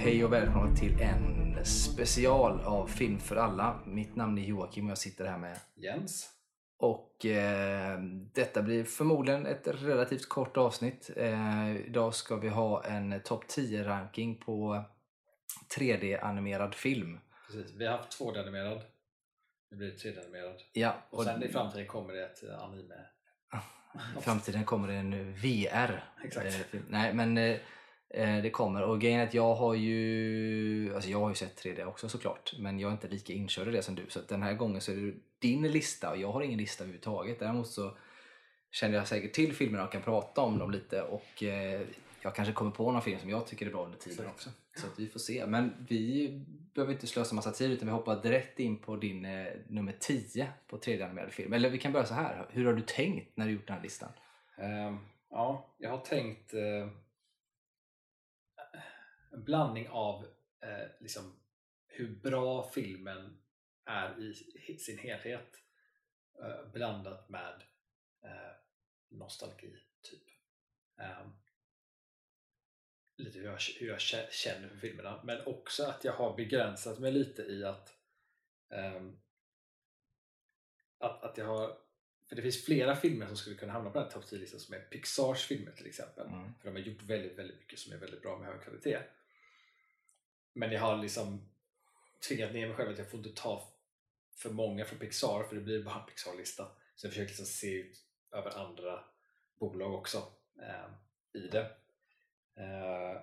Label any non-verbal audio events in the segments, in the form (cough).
Hej och välkomna till en special av Film för alla. Mitt namn är Joakim och jag sitter här med Jens. och eh, detta blir förmodligen ett relativt kort avsnitt. Eh, idag ska vi ha en topp 10-ranking på 3D-animerad film. Precis. Vi har haft 2D-animerad. Nu blir det 3D-animerad. Ja, Och sen i framtiden kommer det ett eh, anime. (laughs) i framtiden kommer det en VR. Exakt. eh, film. Nej, men eh, det kommer. Och grejen är att jag har ju alltså jag har ju sett 3D också såklart, men jag är inte lika inkörd i det som du. Så den här gången så är det din lista och jag har ingen lista överhuvudtaget. Däremot så känner jag säkert till filmerna och kan prata om dem lite och eh, jag kanske kommer på någon film som jag tycker är bra under tiden också. Så att vi får se. Men vi behöver inte slösa massa tid utan vi hoppar direkt in på din eh, nummer 10 på 3D-animerad film. Eller vi kan börja så här. Hur har du tänkt när du gjort den här listan? Ehm, ja, jag har tänkt eh, en blandning av eh, liksom, hur bra filmen är i sin helhet eh, blandat med eh, nostalgi, typ. Ehm, lite hur jag, hur jag känner för filmerna, men också att jag har begränsat mig lite i att ehm, att, att jag har för det finns flera filmer som skulle kunna hamna på den här topp 10-listan som är Pixars filmer till exempel. Mm. För de har gjort väldigt, väldigt mycket som är väldigt bra med hög kvalitet. Men jag har liksom tvingat ner mig själv att jag får inte ta för många från Pixar för det blir bara en Pixar-lista. Så jag försöker liksom se ut över andra bolag också eh, i det. Eh,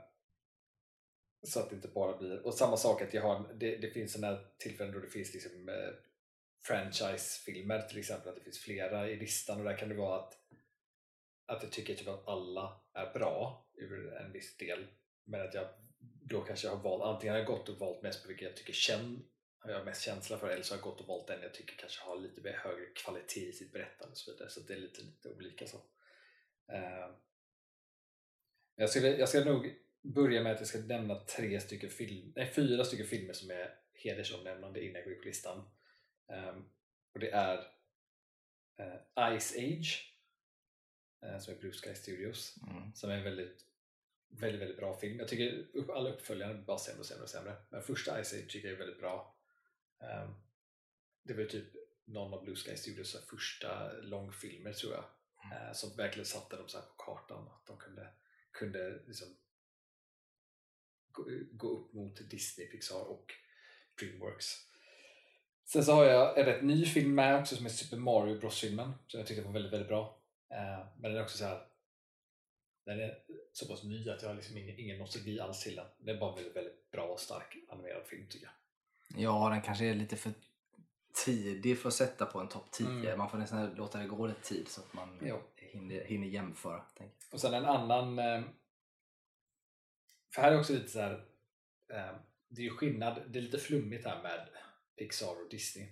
så att det inte bara blir... Och samma sak att jag har, det, det finns sådana tillfällen då det finns liksom eh, franchisefilmer till exempel, att det finns flera i listan och där kan det vara att att jag tycker typ att alla är bra ur en viss del men att jag då kanske har valt, antingen har jag gått och valt mest på vilket jag tycker känn, har jag mest känsla för eller så har jag gått och valt den jag tycker kanske har lite mer högre kvalitet i sitt berättande och så vidare så det är lite, lite olika så. Uh, jag, skulle, jag ska nog börja med att jag ska nämna tre stycken film, nej, fyra stycken filmer som är hedersomnämnande innan jag går in på listan. Ehm, och det är eh, Ice Age eh, som är Blue Sky Studios Mm. som är en väldigt, väldigt, väldigt bra film. Jag tycker upp, alla uppföljare blir bara sämre och sämre och sämre. Men första Ice Age tycker jag är väldigt bra. Ehm, det var typ någon av Blue Sky Studios första långfilmer tror jag. eh, som verkligen satte dem så här på kartan. Att de kunde, kunde liksom gå, gå upp mot Disney, Pixar och Dreamworks. Sen så har jag en rätt ny film med också som är Super Mario Bros-filmen som jag tyckte var väldigt, väldigt bra. Eh, men den är också så här den är så pass ny att jag har liksom ingen, ingen nostalgi alls till den. Det är bara en väldigt, väldigt bra och stark animerad film tycker jag. Ja, den kanske är lite för tidig för att sätta på en topp 10. Mm. Man får nästan låta det gå lite tid så att man Jo. hinner, hinner jämföra. Och sen en annan... eh, För här är också lite så här... eh, Det är ju skillnad, det är lite flummigt här med Pixar och Disney.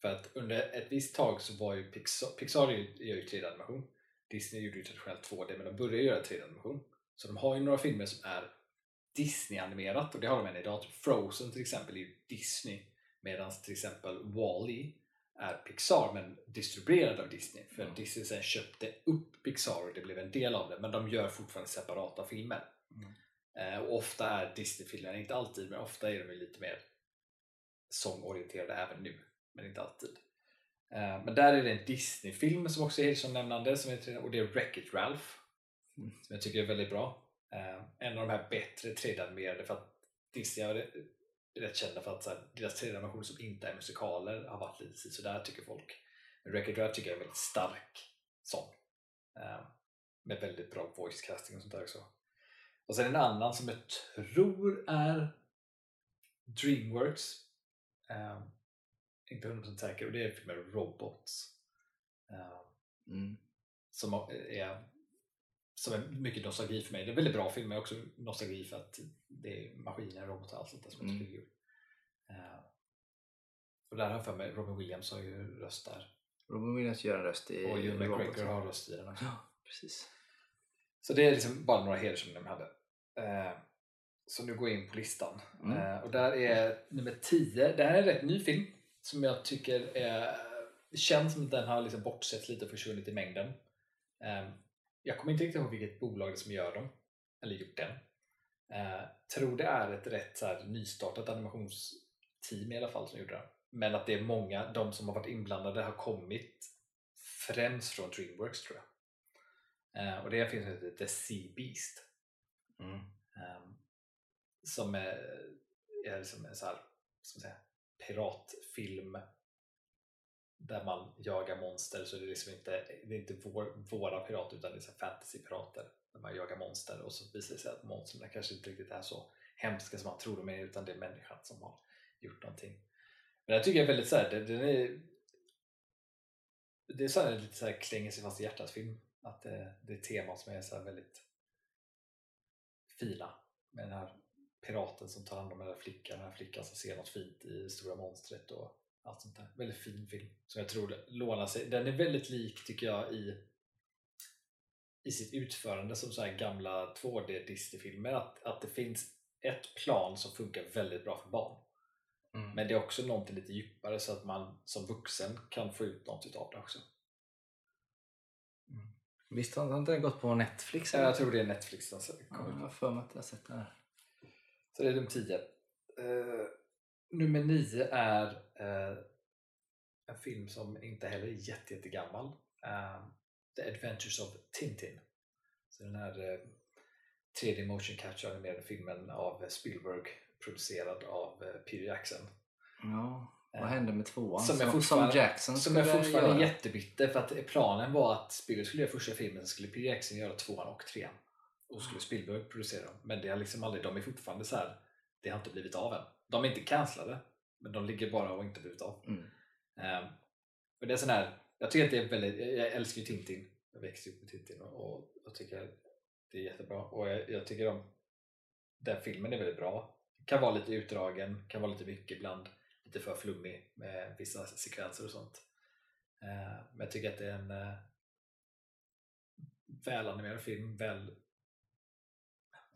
För att under ett visst tag så var ju Pixar, Pixar gör ju- gör ju 3D-animation. Disney gjorde ju traditionellt 2D men de började göra 3D-animation. Så de har ju några filmer som är Disney-animerat och det har de än idag. Typ Frozen till exempel är ju Disney medan till exempel Wall-E är Pixar men distribuerad av Disney. För Mm. Disney sen köpte upp Pixar och det blev en del av det men de gör fortfarande separata filmer. Mm. Eh, och ofta är Disney-filmerna, inte alltid, men ofta är de lite mer sångorienterade även nu, men inte alltid. Eh, men där är det en Disney-film som också är heter, och det är Wreck-It Ralph Mm. som jag tycker är väldigt bra. Eh, en av de här bättre 3D-animerade för att Disney är rätt kända för att så här, deras 3D-animationer som inte är musikaler har varit lite sådär tycker folk. Men Wreck-It Ralph tycker jag är en väldigt stark sång. Eh, med väldigt bra voice casting och sånt där också. Och sen en annan som jag tror är Dreamworks. Eh, inte 100% säker och det är filmen Robots. Eh, Mm. som är, som är mycket nostalgi för mig. Det är en väldigt bra film men också nostalgi för att det är maskiner, robotar och allt sånt där som jag är kul. Eh, och där har jag för mig, Robin Williams har ju röst där. Robin Williams gör en röst i Och Ewan Robot. McGregor har röst i den också. Ja, precis. Så det är liksom bara några hedersomnämnden de hade. Eh, så nu går jag in på listan. Mm. Eh, och där är nummer 10. Det här är en rätt ny film som jag tycker är, känns som att den har liksom bortsetts lite och försvunnit i mängden. Eh, jag kommer inte riktigt ihåg vilket bolag som gör dem. Eller gjort den. Eh, tror det är ett rätt så här, nystartat animationsteam i alla fall som gjorde den. Men att det är många, de som har varit inblandade har kommit främst från Dreamworks tror jag. Eh, och det en film som heter The Sea Beast. Mm. Som är, är liksom en så här, ska säga, piratfilm. Där man jagar monster så det är liksom inte, det är inte vår, våra pirater utan det är fantasypirater. Där man jagar monster och så visar det sig att monstren kanske inte riktigt är så hemska som man tror de är utan det är människan som har gjort någonting. Men jag tycker jag är väldigt såhär, den, den är det är så här lite såhär klänger sig fast i hjärtat film. Att det, det är teman som är så här väldigt fina med den här piraten som tar hand om den här flickan, den här flickan som ser något fint i det stora monstret och allt sånt där. Väldigt fin film som jag tror lånar sig. Den är väldigt lik tycker jag i i sitt utförande som så här gamla 2D Disney-filmer att, att det finns ett plan som funkar väldigt bra för barn. Mm. Men det är också någonting lite djupare så att man som vuxen kan få ut något utav det också. Visst har inte den gått på Netflix? Så jag tror det är Netflix den Ja, kommer jag på. har för mig att jag har sett här. Så det är de 10. Uh, nummer 9 är eh, en film som inte heller är jätte, jättegammal. Uh, The Adventures of Tintin. Så den här eh, 3D motion capture animerade filmen av Spielberg producerad av eh, Peter Jackson. Ja, vad Eh, hände med tvåan? som som, som Jackson Som jag fortfarande är jättebitter för att planen var att Spielberg skulle göra första filmen, sen skulle Peter Jackson göra tvåan och trean. Och skulle Spielberg producera dem. Men det har liksom aldrig, de är fortfarande så här. det har inte blivit av än. De är inte cancellade, men de ligger bara och inte blivit av. Mm. Um, och det är sån här, jag tycker att det är väldigt, jag älskar ju Tintin. Jag växte upp med Tintin och, och jag tycker det är jättebra. Och jag, jag tycker om den filmen är väldigt bra. Kan vara lite utdragen, kan vara lite mycket ibland. Lite för flummig med vissa sekvenser och sånt. Eh, men jag tycker att det är en uh, välanimerad film, väl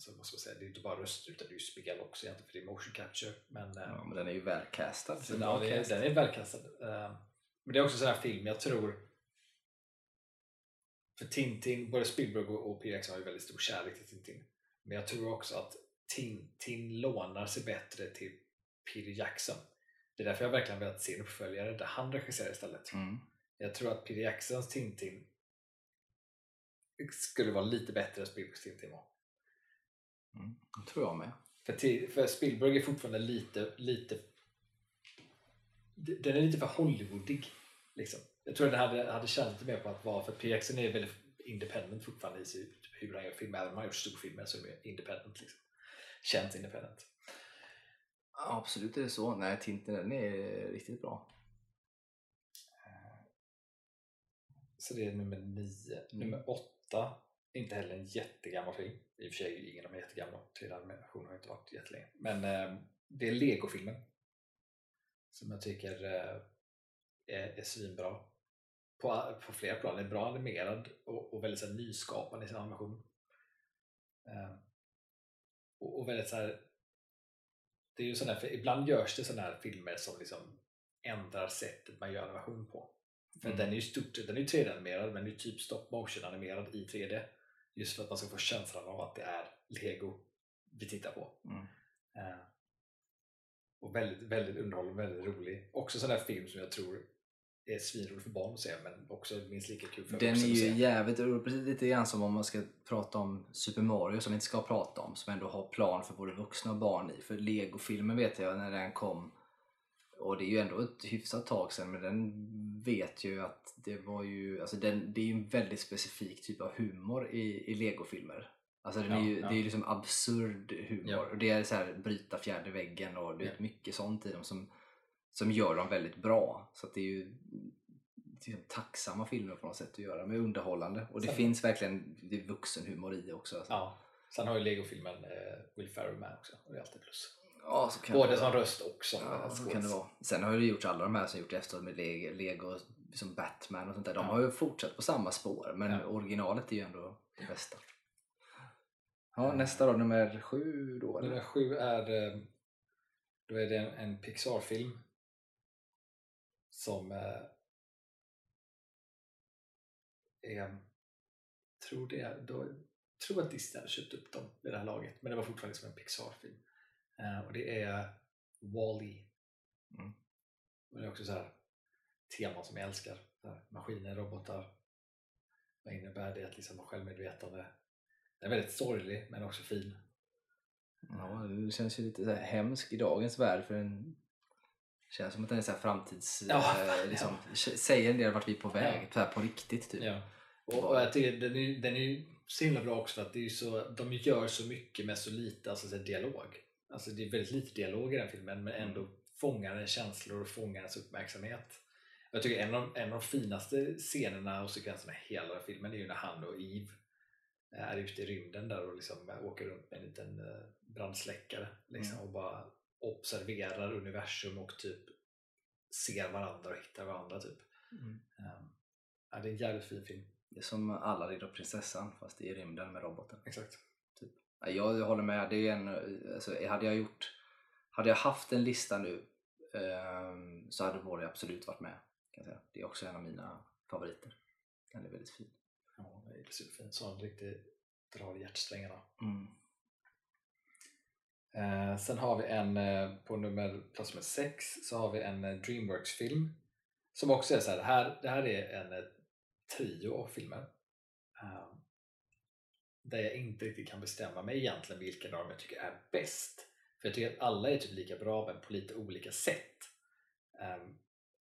alltså, vad ska man säga, det är inte bara röster utan det är ju spel också egentligen för det är motion capture. Men, eh, Ja, men den är ju välcastad. så ja, är, den är välkastad. Eh, Men det är också en sån här film, jag tror för Tintin, både Spielberg och Jackson har ju väldigt stor kärlek till Tintin. Men jag tror också att Tintin lånar sig bättre till Peter Jackson. Det är därför jag verkligen velat se en uppföljare där han regisserar istället. Mm. Jag tror att Peter Jacksons Tintin skulle vara lite bättre än Spielbergs Tintin var. Mm. Det tror jag med. För, till, för Spielberg är fortfarande lite, lite den är lite för Hollywoodig. Liksom. Jag tror att den hade, hade tjänat mer på att vara, för P. Jackson är väldigt independent fortfarande i sig, hur han gör film. Även om han har gjort storfilmer så är det independent. Liksom. Känns independent. Ja, absolut är det så. Nej, Tintin den är riktigt bra. Så det är nummer nio. Mm. Nummer åtta, inte heller en jättegammal film. I och för sig är ingen av dem jättegamla. 3D-animation har inte varit jättelänge. Men eh, det är Lego-filmen. Som jag tycker eh, är, är svinbra. På, på flera plan. Den är bra animerad och, och väldigt så här, nyskapande i sin animation. Eh, och, och väldigt så här, det är ju sådär, för ibland görs det sådana här filmer som liksom ändrar sättet man gör animation på. För Mm. den är ju stort, den är ju 3D-animerad men det är typ stop motion animerad i 3D. Just för att man ska få känslan av att det är Lego vi tittar på. Mm. Eh, och väldigt, väldigt underhållande, väldigt rolig. Också sån där film som jag tror är svinrolig för barn att se men också minst lika kul för Den är att ju se. jävligt rolig. Precis lite grann som om man ska prata om Super Mario som vi inte ska prata om. Som ändå har plan för både vuxna och barn i. För Lego-filmen vet jag när den kom. Och det är ju ändå ett hyfsat tag sedan. Men den vet ju att det var ju... Alltså den, det är ju en väldigt specifik typ av humor i, i Lego-filmer. Alltså den är ju, ja. det är ju liksom absurd humor. Ja. Och det är så här bryta fjärde väggen och det är mycket sånt i dem som, som gör dem väldigt bra. Så det är ju liksom tacksamma filmer på något sätt att göra, men underhållande. Och det Sen- finns verkligen det är vuxenhumor i också. Alltså. Ja. Sen har ju Lego-filmen eh, Will Ferrell med också och det är alltid plus. Ja, så kan Både det som vara. röst och som Ja, eh, så kan det vara. Sen har det gjorts alla de här som gjort efteråt med Lego, Lego som Batman och sånt där. De Ja. har ju fortsatt på samma spår, men Ja. originalet är ju ändå det bästa. Ja, nästa då, nummer sju då eller? Nummer sju är eh, då är det en, en Pixar-film som eh, är tror det då, tror att Disney hade köpt upp dem vid det här laget, men det var fortfarande som en Pixar-film. Eh, och det är Wall-E. Mm. Det är också så här teman som jag älskar. Här, maskiner, robotar. Vad innebär det att liksom ha självmedvetande? Den är väldigt sorglig men också fin. Ja, det känns ju lite så här hemsk i dagens värld för den känns som att den är så framtids... Ja, eh, liksom, Säger en del vart vi är på väg, Ja. på riktigt typ. Ja. Och, och jag tycker den är, den är ju så himla bra också för att det är så, de gör så mycket med så lite alltså, så dialog. Alltså det är väldigt lite dialog i den filmen men ändå fångar den känslor och fångar ens uppmärksamhet. Jag tycker en av, en av de finaste scenerna och sekvenserna i hela filmen är ju när han och Eve är ute i rymden där och liksom åker runt med en liten eh, brandsläckare liksom, Mm. och bara observerar universum och typ ser varandra och hittar varandra. Typ. Mm. Um, ja, det är en jävligt fin film. Det är som Aladdin och prinsessan fast i rymden med roboten. Exakt. Ja, Jag håller med. Det är en, alltså, hade, jag gjort, hade jag haft en lista nu ehm, så hade Wall-E absolut varit med. Kan säga. Det är också en av mina favoriter. Den är väldigt fin. Ja, det är superfint. Så han riktigt drar hjärtsträngarna. Mm. Eh, sen har vi en eh, på nummer, plats nummer sex så har vi en eh, Dreamworks-film som också är så här, det här, det här är en eh, trio av filmer eh, där jag inte riktigt kan bestämma mig egentligen vilken av dem jag tycker är bäst. För jag tycker att alla är typ lika bra men på lite olika sätt. Eh,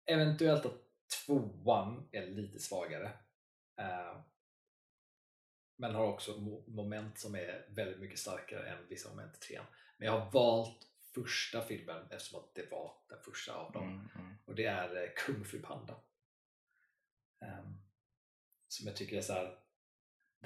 eventuellt att tvåan är lite svagare. Eh, men har också mo- moment som är väldigt mycket starkare än vissa moment i trean. Men jag har valt första filmen eftersom att det var den första av dem. Mm, mm. Och det är eh, Kung Fu Panda. Ehm, som jag tycker är så här.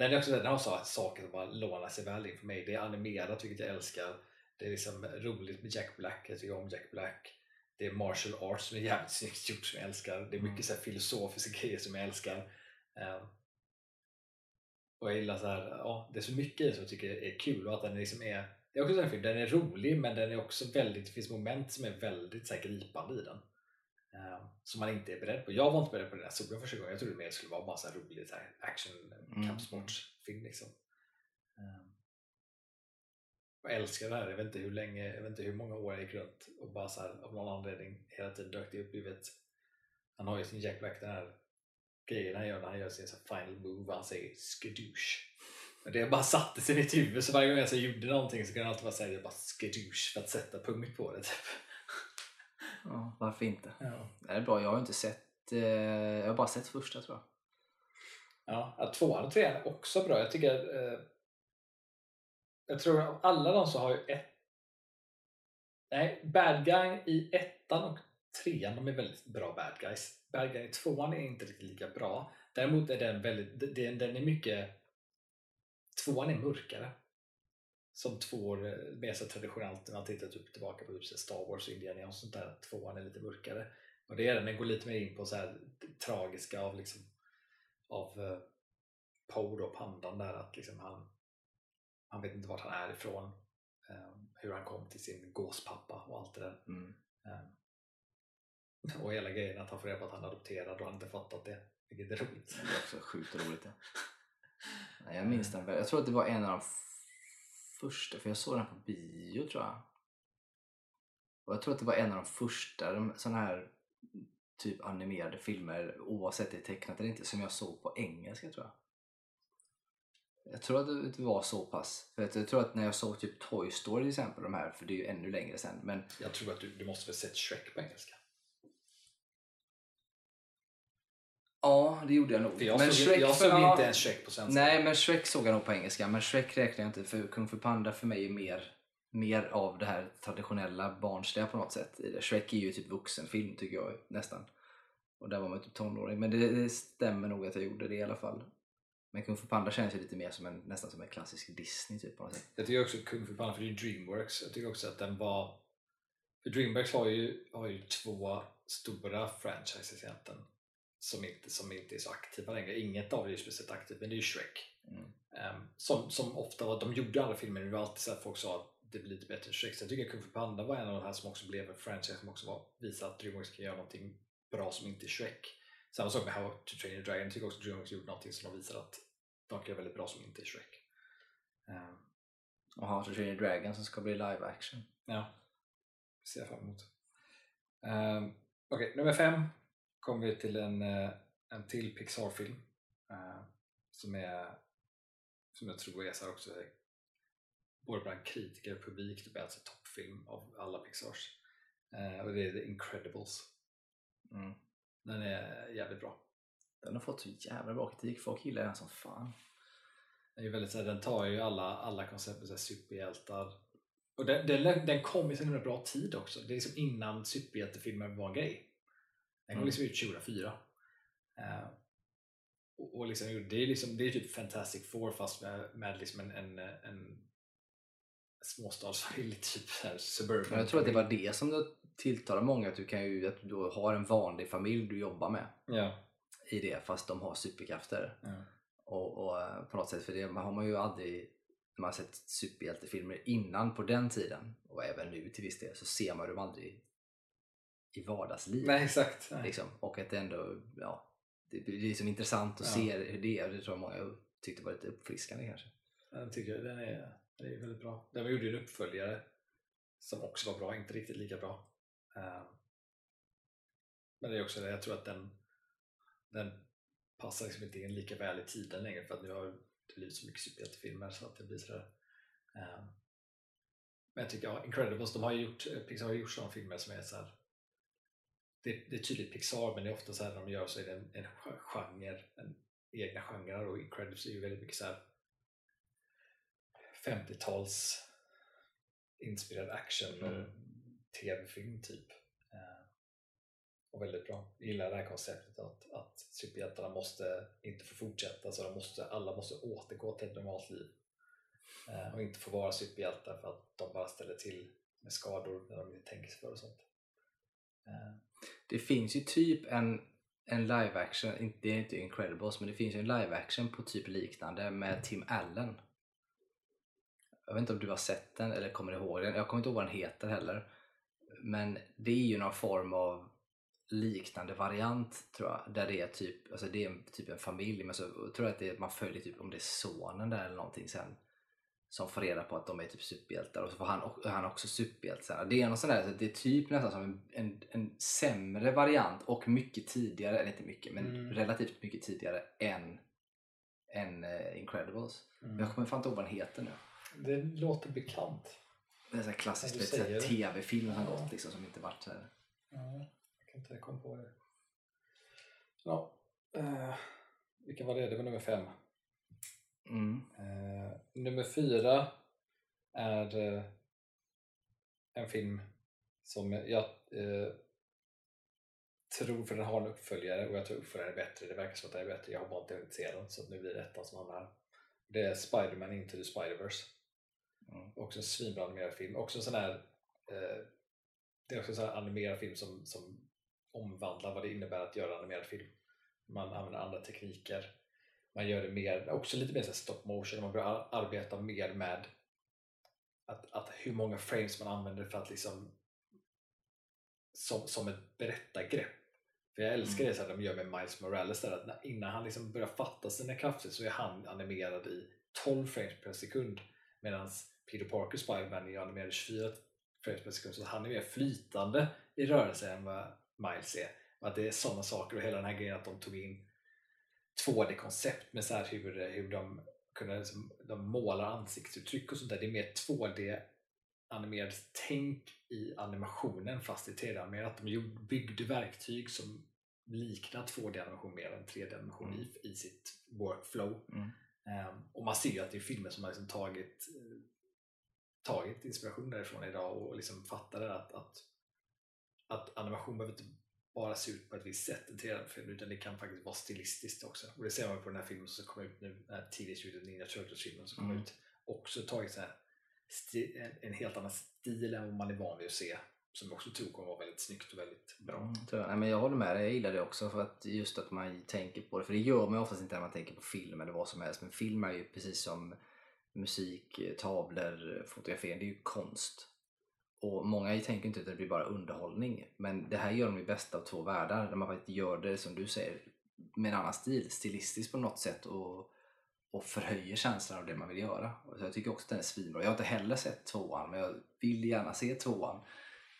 Den är också den har så saker som bara lånar sig väl in för mig. Det är animerat vilket jag älskar. Det är liksom roligt med Jack Black. Jag tycker om Jack Black. Det är martial arts som är jävligt snyggt gjort som jag älskar. Det är mycket Mm. så här filosofiska grejer som jag älskar. Ehm, och jag gillar så här, ja, det är så mycket det som jag tycker är kul och att den liksom är det är också en film, den är rolig men den är också väldigt, det finns moment som är väldigt så här, gripande i den. Ehm, som man inte är beredd på. Jag var inte beredd på den här solen första gången. Jag trodde mer det skulle vara bara så här rolig så här, action Mm. kampsportsfilm liksom. Ehm, jag älskar det här. Jag vet inte hur länge, jag vet inte hur många år jag gick runt och bara så här, av någon anledning hela tiden dök det upp huvudet. Han har ju sin Jack Black den här grejen han gör när han gör sin så final move. Han säger skadoosh. Och det bara satte sig i mitt huvud så varje gång jag så gjorde någonting så kunde jag alltid bara säga bara skadoosh för att sätta punkt på det. Typ. Ja, varför inte? Ja. Det är bra. Jag har inte sett... Eh, jag har bara sett första tror jag. Ja, att tvåan och trean är också bra. Jag tycker eh, jag tror alla de så har ju ett Nej, bad guy i ettan och trean, de är väldigt bra bad guys. Bad guy i tvåan är inte riktigt lika bra. Däremot är den väldigt, den, den är mycket tvåan är mörkare. Som två år mer så traditionellt när man tittar typ tillbaka på typ Star Wars och Indiana och sånt där. Tvåan är lite mörkare. Och det är den, den går lite mer in på så här tragiska av liksom av uh, Poe då, pandan där att liksom han han vet inte vart han är ifrån. eh, hur han kom till sin gåspappa och allt det där. Mm. Eh, och hela grejen att han får reda på att han är adopterad och han inte fattat det. Vilket är roligt. Det är också sjukt roligt. Ja. (laughs) Jag minns den. Jag tror att det var en av de första, för jag såg den på bio tror jag. Och jag tror att det var en av de första sådana här typ animerade filmer, oavsett det är tecknat eller inte, som jag såg på engelska tror jag. Jag tror att det var så pass. För jag tror att när jag såg typ Toy Story till exempel, de här, för det är ju ännu längre sen, men Jag tror att du, du måste väl sett Shrek på engelska? Ja, det gjorde jag nog. För jag men såg, jag för- såg ja, inte ens Shrek på svenska. Nej, men Shrek såg jag nog på engelska. Men Shrek räknar jag inte för Kung Fu Panda för mig är mer, mer av det här traditionella barnsliga på något sätt. Shrek är ju typ vuxenfilm tycker jag nästan. Och där var man typ tonåring. Men det, det stämmer nog att jag gjorde det i alla fall. Men Kung Fu Panda känns ju lite mer som en, nästan som en klassisk Disney typ på något sätt. Jag tycker också Kung Fu Panda, för det är Dreamworks, jag tycker också att den var... För Dreamworks har ju, har ju två stora franchises egentligen som inte, som inte är så aktiva längre. Inget av det är speciellt aktivt, men det är ju Shrek. Mm. Ehm, som, som ofta var, de gjorde andra filmer, det var alltid så att folk sa att det blir lite bättre än Shrek. Så jag tycker Kung Fu Panda var en av de här som också blev en franchise som också var, visade att Dreamworks kan göra någonting bra som inte är Shrek. Samma sak med How to Train Your Dragon, jag tycker också att Dreamworks gjorde någonting som de visade att de kan göra väldigt bra som inte är Shrek. Eh, Och How to Train Your Dragon som ska bli live action. Ja, det ser jag fram emot. Um, Okej, nummer fem kommer vi till en, eh, en till Pixar-film eh, som, är, som jag tror är så också både bland kritiker och publik, det är alltså toppfilm av alla Pixars. Eh, och det är The Incredibles. Mm. Den är jävligt bra. Den har fått så jävla bra kritik. Folk gillar den som fan. Den, är väldigt, den tar ju alla, alla koncept så superhjältar. Och den, den, den kom i så himla bra tid också. Det är liksom innan superhjältefilmer var en grej. Den kom Mm. liksom ut 2004. Eh, och, och liksom, det är liksom, det är typ Fantastic Four fast med, med liksom en, en, en småstadsfamilj, (laughs) typ så här, suburban. Men jag tror att det var det som då tilltalar många. Att du, kan ju, att du har en vanlig familj du jobbar med Ja. i det fast de har superkrafter. ja. Och, och eh, på något sätt, för det har man ju aldrig när man har sett superhjältefilmer innan på den tiden och även nu till viss del så ser man dem aldrig i vardagslivet. Nej, exakt. Nej. Liksom. Och att det ändå, ja, det, det är liksom intressant att Ja. se hur det är och det tror jag många tyckte var lite uppfriskande kanske. Jag tycker den är, den är väldigt bra. Den gjorde ju en uppföljare som också var bra, inte riktigt lika bra. Eh, Men det är också det, jag tror att den, den passar liksom inte in lika väl i tiden längre för att nu har det blivit så mycket superhjältefilmer så att det blir sådär. Eh, Men jag tycker, ja, Incredibles, de har ju gjort, Pixar har gjort sådana filmer som är så här. Det, det är tydligt Pixar men det är ofta så här när de gör så är det en, en genre, en egna genrer och Incredibles är ju väldigt mycket så här 50-tals inspirerad action och Mm. tv-film typ. Eh, Och väldigt bra. Jag gillar det här konceptet att, att superhjältarna måste inte få fortsätta, så de måste, alla måste återgå till ett normalt liv. Eh, Och inte få vara superhjältar för att de bara ställer till med skador när de inte tänker sig för och sånt. Eh, det finns ju typ en, en live action, det är inte Incredibles, men det finns ju en live action på typ liknande med Tim Allen. Jag vet inte om du har sett den eller kommer ihåg den. Jag kommer inte ihåg vad den heter heller. Men det är ju någon form av liknande variant tror jag. Där det är typ, alltså det är en- typ en familj men så tror jag att det är, man följer typ om det är sonen där eller någonting sen. Som får reda på att de är typ superhjältar och så får han, han också superhjälte sen. Det är någon sån där, det är typ nästan som en, en, en sämre variant och mycket tidigare, eller inte mycket men Mm. relativt mycket tidigare än, än eh, Incredibles. Men jag kommer fan inte ihåg vad den heter nu. Det låter bekant. Det är här Ja, så här det. tv-film som Ja. gått liksom, som inte varit så här. Ja, jag kan inte komma på det. Ja, eh, vilken var det? Det var nummer fem. Mm. Eh, nummer fyra är eh, en film som jag eh, tror, för den har en uppföljare och jag tror uppföljaren är bättre. Det verkar som att den är bättre. Jag har bara inte hunnit se den så nu blir det ettan som hamnar här. Det är Spider-Man Into the Spider-Verse. Mm. Också en svinbra animerad film. Också en sån här det är också en sån här animerad film som, som omvandlar vad det innebär att göra animerad film. Man använder andra tekniker. Man gör det mer, också lite mer så stop motion, man börjar ar- arbeta mer med att, att hur många frames man använder för att liksom som, som ett berättargrepp. För jag älskar det så här de gör med Miles Morales där, att när, innan han liksom börjar fatta sina krafter så är han animerad i 12 frames per sekund medan Peter Parker Spiderman är animerad i 24 frames per sekund så han är mer flytande i rörelse än vad Miles är. Att det är sådana saker och hela den här grejen att de tog in 2D-koncept med så hur, hur de kunde liksom, de målar ansiktsuttryck och sånt där. Det är mer 2D animerat tänk i animationen fast i 3D-animerat. De byggde verktyg som liknar 2D-animation mer än 3D-animation i, i sitt workflow. Mm. Ehm, och man ser ju att det är filmer som har liksom tagit, eh, tagit inspiration därifrån idag och liksom fattar att, att, att animation behöver inte bara se ut på ett visst sätt, en 3D-film, utan det kan faktiskt vara stilistiskt också. Och det ser man på den här filmen som kom ut nu, den här Teenage Mutant Ninja Turtles-filmen som kom Mm. ut. Också tagit så här en, helt annan stil än vad man är van vid att se. Som jag också tror kommer vara väldigt snyggt och väldigt bra. Mm. Nej, men jag håller med dig, jag gillar det också för att just att man tänker på det. För det gör man oftast inte när man tänker på film eller vad som helst. Men film är ju precis som musik, tavlor, fotografering, det är ju konst. Och många tänker inte att det blir bara underhållning. Men det här gör de i bästa av två världar. Där man faktiskt gör det som du säger med en annan stil, stilistiskt på något sätt. Och, och förhöjer känslan av det man vill göra. Så jag tycker också att den är svinbra. Jag har inte heller sett tvåan men jag vill gärna se tvåan.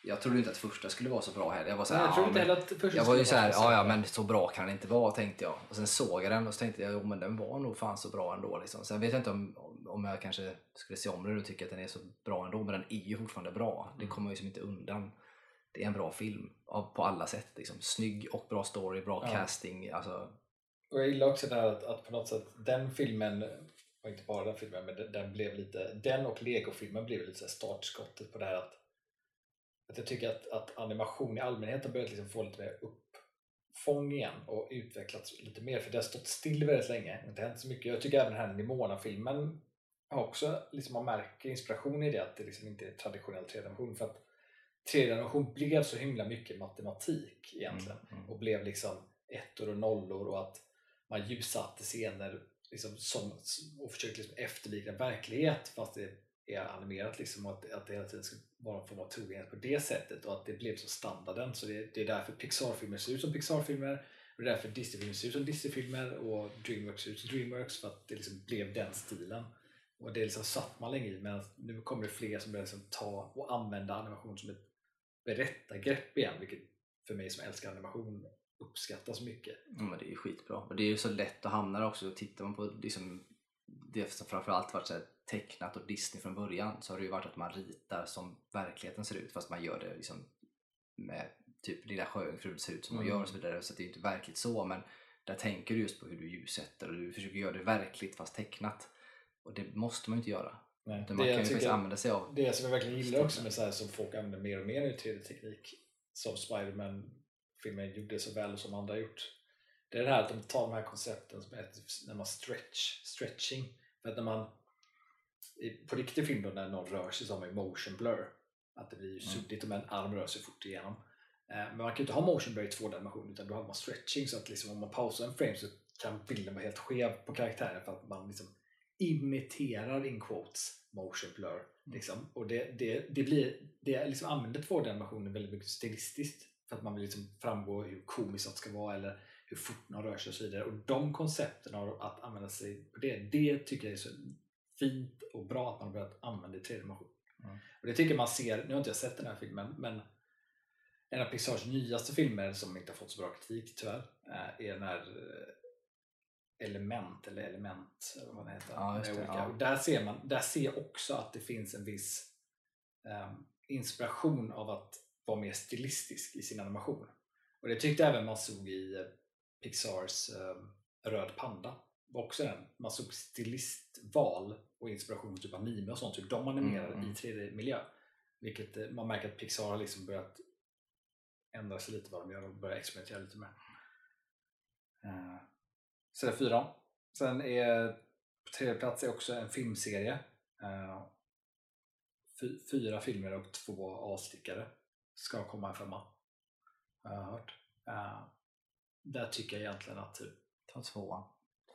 Jag trodde inte att första skulle vara så bra heller. Jag var så här, Nej, jag tror ja, inte heller att första jag var ju såhär, vara ja ja men så bra kan den inte vara tänkte jag. Och sen såg jag den och så tänkte jag, jo men den var nog fan så bra ändå. Liksom. Sen vet jag inte om, om jag kanske skulle se om den och tycka att den är så bra ändå. Men den är ju fortfarande bra. Det Mm. kommer man ju liksom inte undan. Det är en bra film på alla sätt. Liksom. Snygg och bra story, bra Ja. casting. Alltså, Och jag gillar också det här att, att på något sätt den filmen, och inte bara den filmen, men den, den blev lite, den och Lego-filmen blev lite så här startskottet på det här att, att jag tycker att, att animation i allmänhet har börjat liksom få lite mer uppfång igen och utvecklats lite mer för det har stått still väldigt länge och inte hänt så mycket. Jag tycker även den här Nimona-filmen har också, liksom man märker inspiration i det att det liksom inte är traditionell 3D-animation för att 3D-animation blev så himla mycket matematik egentligen mm, mm. och blev liksom ettor och nollor och att man ljussatte scener liksom som, och försökte liksom efterlikna verklighet fast det är animerat liksom och att, att det hela tiden ska bara en form vara trogenhet på det sättet och att det blev så standarden så det, det är därför Pixar-filmer ser ut som Pixar-filmer och det är därför Disney-filmer ser ut som Disney-filmer och Dreamworks ser ut som Dreamworks för att det liksom blev den stilen och det liksom satt man länge i men nu kommer det fler som börjar liksom ta och använda animation som ett berättargrepp igen vilket för mig som älskar animation uppskattas mycket. Ja, men det är ju skitbra. Och det är ju så lätt att hamna där också. Tittar man på liksom, det som framförallt varit så här tecknat och Disney från början så har det ju varit att man ritar som verkligheten ser ut fast man gör det liksom med typ Lilla Sjöjungfrun ser ut som man Mm. gör och så vidare. Så det är ju inte verkligt så men där tänker du just på hur du ljussätter och du försöker göra det verkligt fast tecknat. Och det måste man ju inte göra. Nej, Utan man kan ju faktiskt använda sig av det som jag verkligen gillar också med så här som folk använder mer och mer nu 3D-teknik som Spiderman-filmen gjorde så väl och som andra gjort. Det är det här att de tar de här koncepten som heter när man stretch, stretching. För att när man i, på riktig film då när någon rör sig man ju motion blur. Att det blir ju Mm. suddigt om en arm rör sig fort igenom. Eh, Men man kan ju inte ha motion blur i två dimensioner utan då har man stretching så att liksom om man pausar en frame så kan bilden vara helt skev på karaktären för att man liksom imiterar in quotes motion blur. Liksom. Och det, det, det, blir, det liksom använder tvådimensioner väldigt mycket stilistiskt för att man vill liksom framgå hur komiskt det ska vara eller hur fort någon rör sig och så vidare. Och de koncepten av att använda sig på det, det tycker jag är så fint och bra att man har börjat använda i tredimension. Mm. Och det tycker man ser, nu har inte jag sett den här filmen, men en av Pixars nyaste filmer som inte har fått så bra kritik tyvärr eh, är den här eh, Element eller Element eller vad den heter. Ja, det, ja. Och där ser man där ser jag också att det finns en viss ehm, inspiration av att vara mer stilistisk i sin animation. Och det tyckte även man såg i Pixars ehm, Röd Panda. Också den. Man såg stilistval och inspiration typ anime och sånt, hur de animerar Mm, mm. i 3D-miljö. Vilket eh, man märker att Pixar har liksom börjat ändra sig lite vad de gör och börja experimentera lite mer. Eh, Så det är fyra. Sen är på tredje plats är också en filmserie. Eh, fy- Fyra filmer och två avstickare ska komma en femma. Har jag hört. Där tycker jag egentligen att typ, Ta tvåan.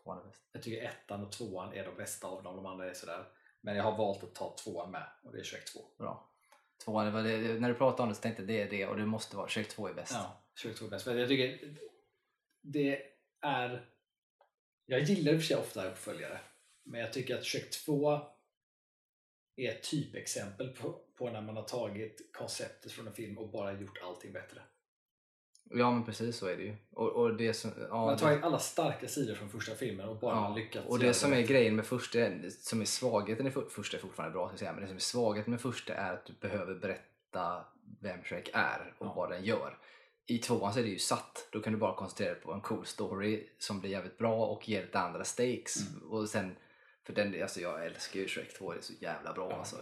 Tvåan är bäst. jag tycker ettan och tvåan är de bästa av dem, de andra är sådär. Men jag har valt att ta tvåan med och det är Shrek 2. Bra. Tvåan, det det, när du pratade om det så tänkte jag det är det och det måste vara. Shrek 2 är bäst. Ja, Shrek 2 är bäst. För jag tycker det är... Jag gillar i och för sig ofta uppföljare. Men jag tycker att Shrek 2 är ett typexempel på, på när man har tagit konceptet från en film och bara gjort allting bättre. Ja men precis så är det ju. Och, och det som, ja, Man det- tagit alla starka sidor från första filmen och bara Ja, lyckats och det som är bättre. grejen med första, som är svagheten i för, första är fortfarande bra säga, men det som är svagheten med första är att du behöver berätta vem Shrek är och Ja. vad den gör. I tvåan så är det ju satt, då kan du bara koncentrera dig på en cool story som blir jävligt bra och ger lite andra stakes. Mm. Och sen, för den, alltså jag älskar ju Shrek 2, det är så jävla bra Ja, alltså.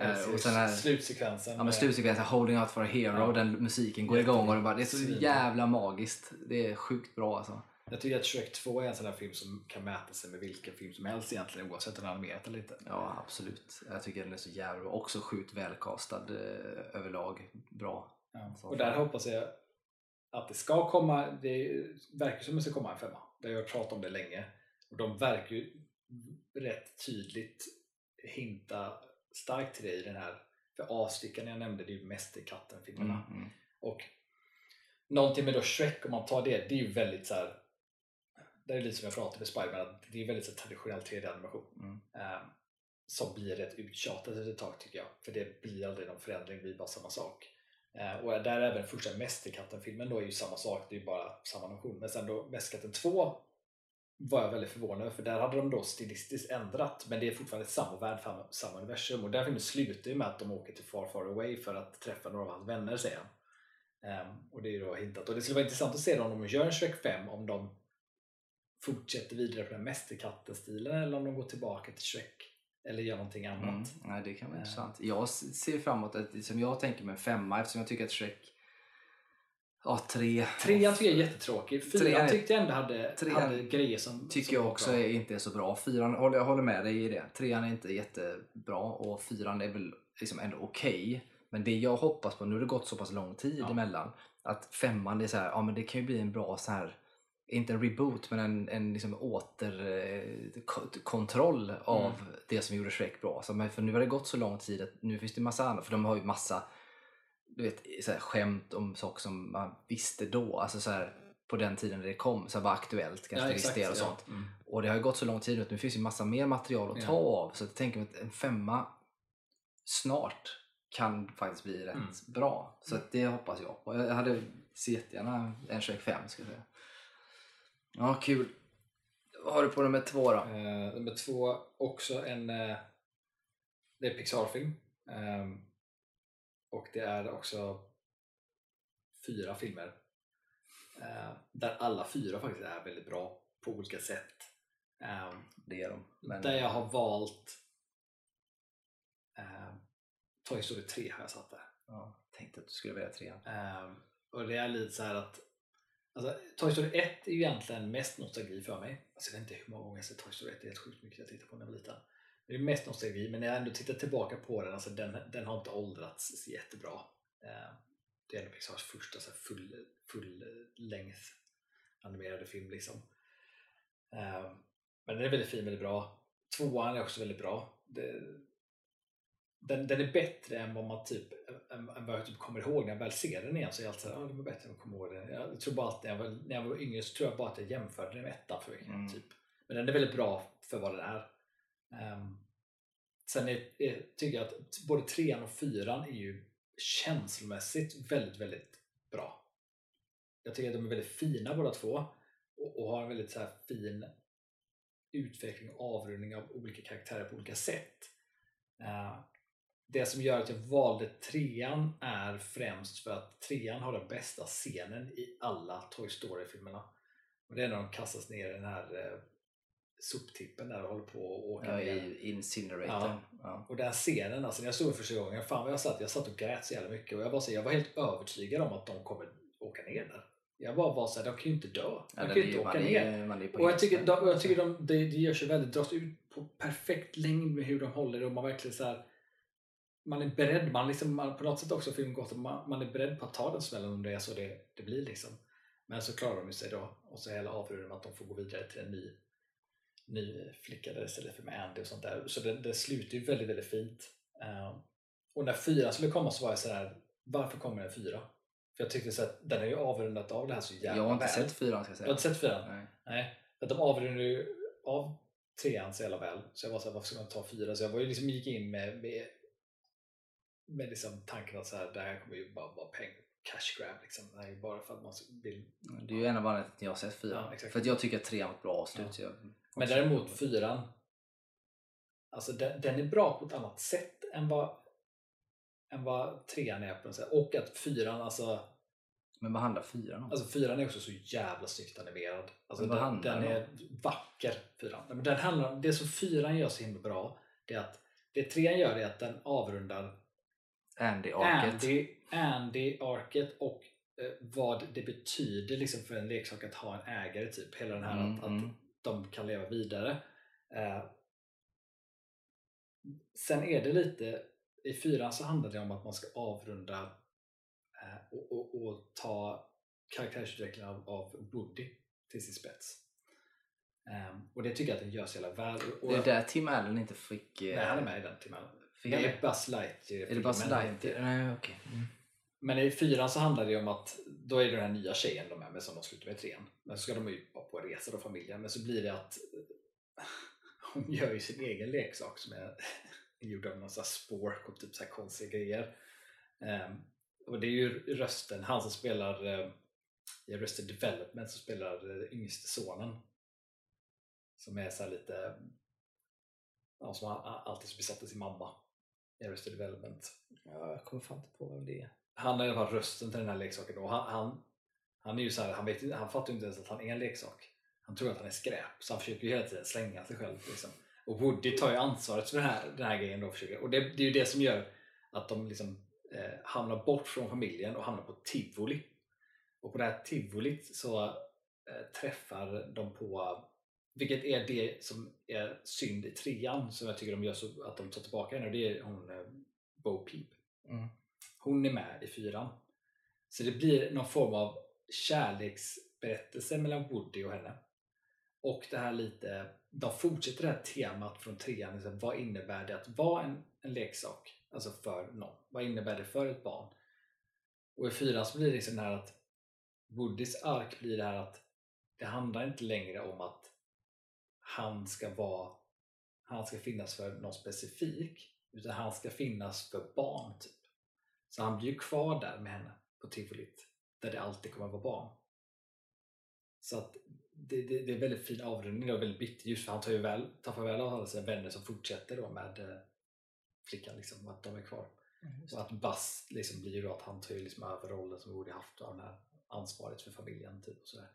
Älskar och sen här- slutsekvensen. Ja men slutsekvensen, Holding Out for a Hero, Ja. den musiken går Jättebra. igång och det, bara, det är så jävla magiskt. Det är sjukt bra alltså. Jag tycker att Shrek 2 är en sån där film som kan mäta sig med vilken film som helst egentligen oavsett om den är animerat eller inte. Ja, absolut. Jag tycker den är så jävla bra. Också sjukt välkastad eh, överlag. Bra. Ja. Och där hoppas jag att det ska komma, det verkar som att det ska komma en femma. Det har jag pratat om det länge. Och de verkar ju rätt tydligt hinta starkt till det i den här. För avstickaren jag nämnde, det är ju Mästerkatten-filmerna. Mm, mm. Och någonting med då Shrek, om man tar det, det är ju väldigt så här. det är lite som jag pratade med Spiderman, att det är väldigt så traditionell 3D-animation. Mm. Eh, som blir rätt uttjatat efter ett tag tycker jag. För det blir aldrig någon förändring, det blir bara samma sak. Eh, och där även första Mästerkatten-filmen då är ju samma sak, det är ju bara samma animation. Men sen då Mästerkatten 2 var jag väldigt förvånad över, för där hade de då stilistiskt ändrat, men det är fortfarande samma värld, samma- universum. Och den filmen slutar ju med att de åker till Far Far Away för att träffa några av hans vänner, säger han. Um, och det är ju då hintat. Och det skulle vara intressant att se då om de gör en Shrek 5, om de fortsätter vidare på den Mästerkatten-stilen eller om de går tillbaka till Shrek. Eller gör någonting annat. Mm. Nej, det kan vara intressant. Jag ser fram emot att, som jag tänker med en femma eftersom jag tycker att Shrek Ja, tre. Trean tycker jag är jättetråkig. Fyran Trean tyckte jag ändå hade, Trean hade grejer som tycker som jag också är, inte är så bra. Fyran, håller, jag håller med dig i det. Trean är inte jättebra och fyran är väl liksom ändå okej. Men det jag hoppas på, nu har det gått så pass lång tid Ja. emellan, att femman det är så här, ja men det kan ju bli en bra så här inte en reboot men en, en liksom återkontroll av Mm. det som gjorde Shrek bra. Så, men för nu har det gått så lång tid att nu finns det massa annat, för de har ju massa du vet, så här, skämt om saker som man visste då, alltså så här, på den tiden det kom, så här, var aktuellt kanske del och ja. sånt. Mm. Och det har ju gått så lång tid nu att nu finns ju massa mer material att ta Ja. av. Så jag tänker att en femma snart kan faktiskt bli rätt Mm. bra. Så att det hoppas jag på. Jag hade ser jättegärna en Shrek 5 ska jag säga. Ja, kul. Vad har du på nummer två då? Eh, nummer två, också en eh, det är Pixar-film. Ehm, och det är också fyra filmer. eh, där alla fyra faktiskt är väldigt bra på olika sätt. Ehm, Det är de. Men... Där jag har valt eh, Toy Story 3 har jag satt där. Ja, tänkte att du skulle välja trean. Ehm, och det är lite så här att alltså, Toy Story 1 är ju egentligen mest nostalgi för mig. Alltså, jag vet inte hur många gånger jag sett Toy Story 1, det är helt sjukt mycket jag tittar på när jag var liten. Det är mest nostalgi, men när jag ändå tittar tillbaka på den, alltså, den, den har inte åldrats jättebra. Ehm, det är ändå Pixars första så här, full, full längd animerade film. Liksom. Ehm, men den är väldigt fin, väldigt bra. Tvåan är också väldigt bra. Det, den, den är bättre än vad man typ, än, än vad jag typ kommer ihåg när jag väl ser den igen. Så jag alltid såhär, ja den var bättre än jag kommer ihåg den. Jag tror bara att när jag, var, när jag var yngre så tror jag bara att jag jämförde den med ettan för. Mm. Typ. Men den är väldigt bra för vad den är. Ehm, sen är, är, tycker jag att både trean och fyran är ju känslomässigt väldigt, väldigt bra. Jag tycker att de är väldigt fina båda två och, och har en väldigt så här fin utveckling och avrundning av olika karaktärer på olika sätt. Uh, det som gör att jag valde trean är främst för att trean har den bästa scenen i alla Toy Story-filmerna. Och det är när de kastas ner i den här eh, soptippen där och håller på och åker Ja, ner. Incinerator. Ja. Och den scenen, alltså när jag såg den första gången, fan vad jag satt, jag satt och grät så jävla mycket och jag var, så, jag var helt övertygad om att de kommer åka ner där. Jag bara var såhär, de kan ju inte dö. De Ja, kan ju inte åka man ner. är- man är på Och jag tycker, de, jag tycker de, det, det gör sig väldigt, dras ut på perfekt längd med hur de håller det och man verkligen så här, man är beredd, man liksom, man, på något sätt också film gott, man, man är beredd på att ta den smällen om det är så det, det blir liksom. Men så klarar de sig då och så hela med att de får gå vidare till en ny, ny flicka där istället för med Andy och sånt där. Så det, det slutar ju väldigt, väldigt fint. Eh, och när fyran skulle komma så var jag så här, varför kommer en fyra? För jag tyckte så att den har ju avrundat av det här så jävla Jag har inte väl. sett fyran ska jag Du har säga. inte sett fyran? Nej. Nej, för att de avrundade ju av trean så jävla väl. Så jag var såhär, varför ska man ta fyra? Så jag var ju liksom, gick in med, med, med liksom tanken att så här, det här kommer ju bara vara peng, cash grab. Liksom. Ju bara för att man vill. Det är ju en av anledningarna till att jag har sett fyran. Ja, exakt. För att jag tycker att trean var ett bra avslut. Ja. Men däremot fyran, alltså den, den är bra på ett annat sätt än vad, än vad trean är på något sätt. Och att fyran, alltså Men vad handlar fyran om? Alltså fyran är också så jävla snyggt animerad. Alltså den, den är vacker, fyran. Nej, Men den handlar, det som fyran gör så himla bra, det är att det trean gör är att den avrundar Andy-arket. Andy, Andy-arket och eh, vad det betyder liksom för en leksak att ha en ägare. Typ. Hela den här Mm, att, att mm. de kan leva vidare. Eh, sen är det lite, i fyran så handlar det om att man ska avrunda eh, och, och, och ta karaktärsutvecklingen av, av Woody till sin spets. Ehm, och det tycker jag att den gör så jävla väl. Och, Det är där Tim Allen inte fick... eh, nej, han är med i den timmen. Det är med? Buzz Lightyear. Är det filmen, Lightyear? Nej, okej. Mm. Men i fyran så handlar det om att då är det den här nya tjejen de är med som de slutar med i trean. Men så ska de ju bara på en resa då familjen. Men så blir det att (laughs) hon gör ju sin egen leksak som är (laughs) gjord av någon sån här spork och typ så här konstiga grejer. Ehm, och det är ju rösten, han som spelar uh, i Arrested Development som spelar uh, yngste sonen. Som är så här lite, ja, som alltid så besatt av sin mamma Arrested Development. Ja, jag kommer fan inte på vem det är. Han har i alla fall rösten till den här leksaken och han, han, han är ju så här, han, vet, han fattar ju inte ens att han är en leksak. Han tror att han är skräp så han försöker ju hela tiden slänga sig själv. Liksom. Och Woody tar ju ansvaret för den här, den här grejen. Då försöker, och det, det är ju det som gör att de liksom, eh, hamnar bort från familjen och hamnar på tivoli. Och på det här tivolit så eh, träffar de på, vilket är det som är synd i trean som jag tycker de gör så att de tar tillbaka henne. Det är hon eh, Bo Peep. Mm. Hon är med i fyran. Så det blir någon form av kärleksberättelse mellan Woody och henne. Och det här lite, de fortsätter det här temat från trean. Liksom, vad innebär det att vara en, en leksak? Alltså för någon. Vad innebär det för ett barn? Och i fyran så blir det liksom det här att Woodys ark blir det här att det handlar inte längre om att han ska vara han ska finnas för någon specifik utan han ska finnas för barn typ. Så han blir ju kvar där med henne på tivolit där det alltid kommer att vara barn. Så att det, det, det är väldigt fin avrundning och väldigt bitterljus för han tar ju väl, tar farväl av alla sina vänner som fortsätter då med eh, flickan, liksom, att de är kvar. Mm, och att Buzz liksom blir då att han tar ju liksom över rollen som Woody haft av den här ansvaret för familjen. Typ, och sådär.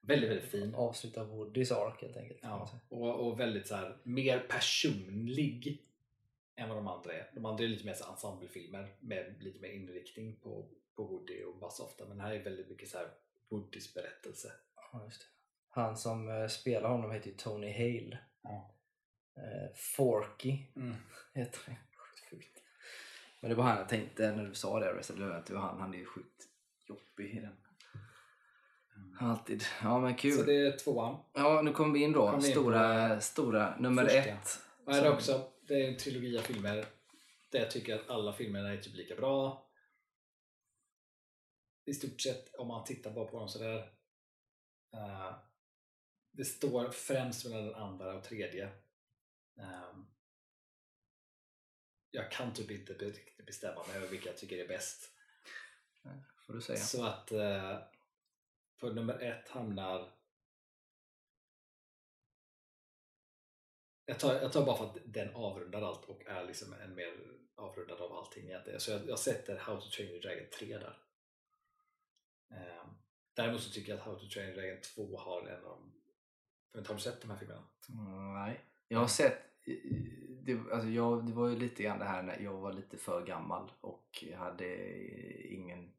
Väldigt, väldigt fin. Avsluta Woodys ark helt enkelt. Ja, och, och väldigt så här, mer personlig än vad de andra är. De andra är lite mer så ensemblefilmer med lite mer inriktning på, på Woody och Buzz ofta. Men här är väldigt mycket så här Woodys berättelse. Ja, just det. Han som uh, spelar honom heter ju Tony Hale. Ja. Uh, Forky Mm. (laughs) heter fult. Men det var han jag tänkte när du sa det, Development. Det var han. Han är ju sjukt jobbig i den. Alltid. Ja men kul. Så det är tvåan. Ja, nu kommer vi in då. Kommer vi in stora, stora, nummer första. ett. Och här är också, det är en trilogi av filmer där jag tycker att alla filmerna är typ lika bra. I stort sett, om man tittar bara på dem sådär. Uh, det står främst mellan den andra och tredje. Ehm, jag kan typ inte bestämma mig över vilka jag tycker är bäst. Får du säga. Så att eh, på nummer ett hamnar jag tar, jag tar bara för att den avrundar allt och är liksom en mer avrundad av allting egentligen. Så jag, jag sätter How to Train Your Dragon 3 där. Ehm, däremot så tycker jag att How to Train Your Dragon 2 har en av de... Har du sett de här filmerna? Mm, nej. Jag har sett, det, alltså jag, det var ju lite grann det här när jag var lite för gammal och hade ingen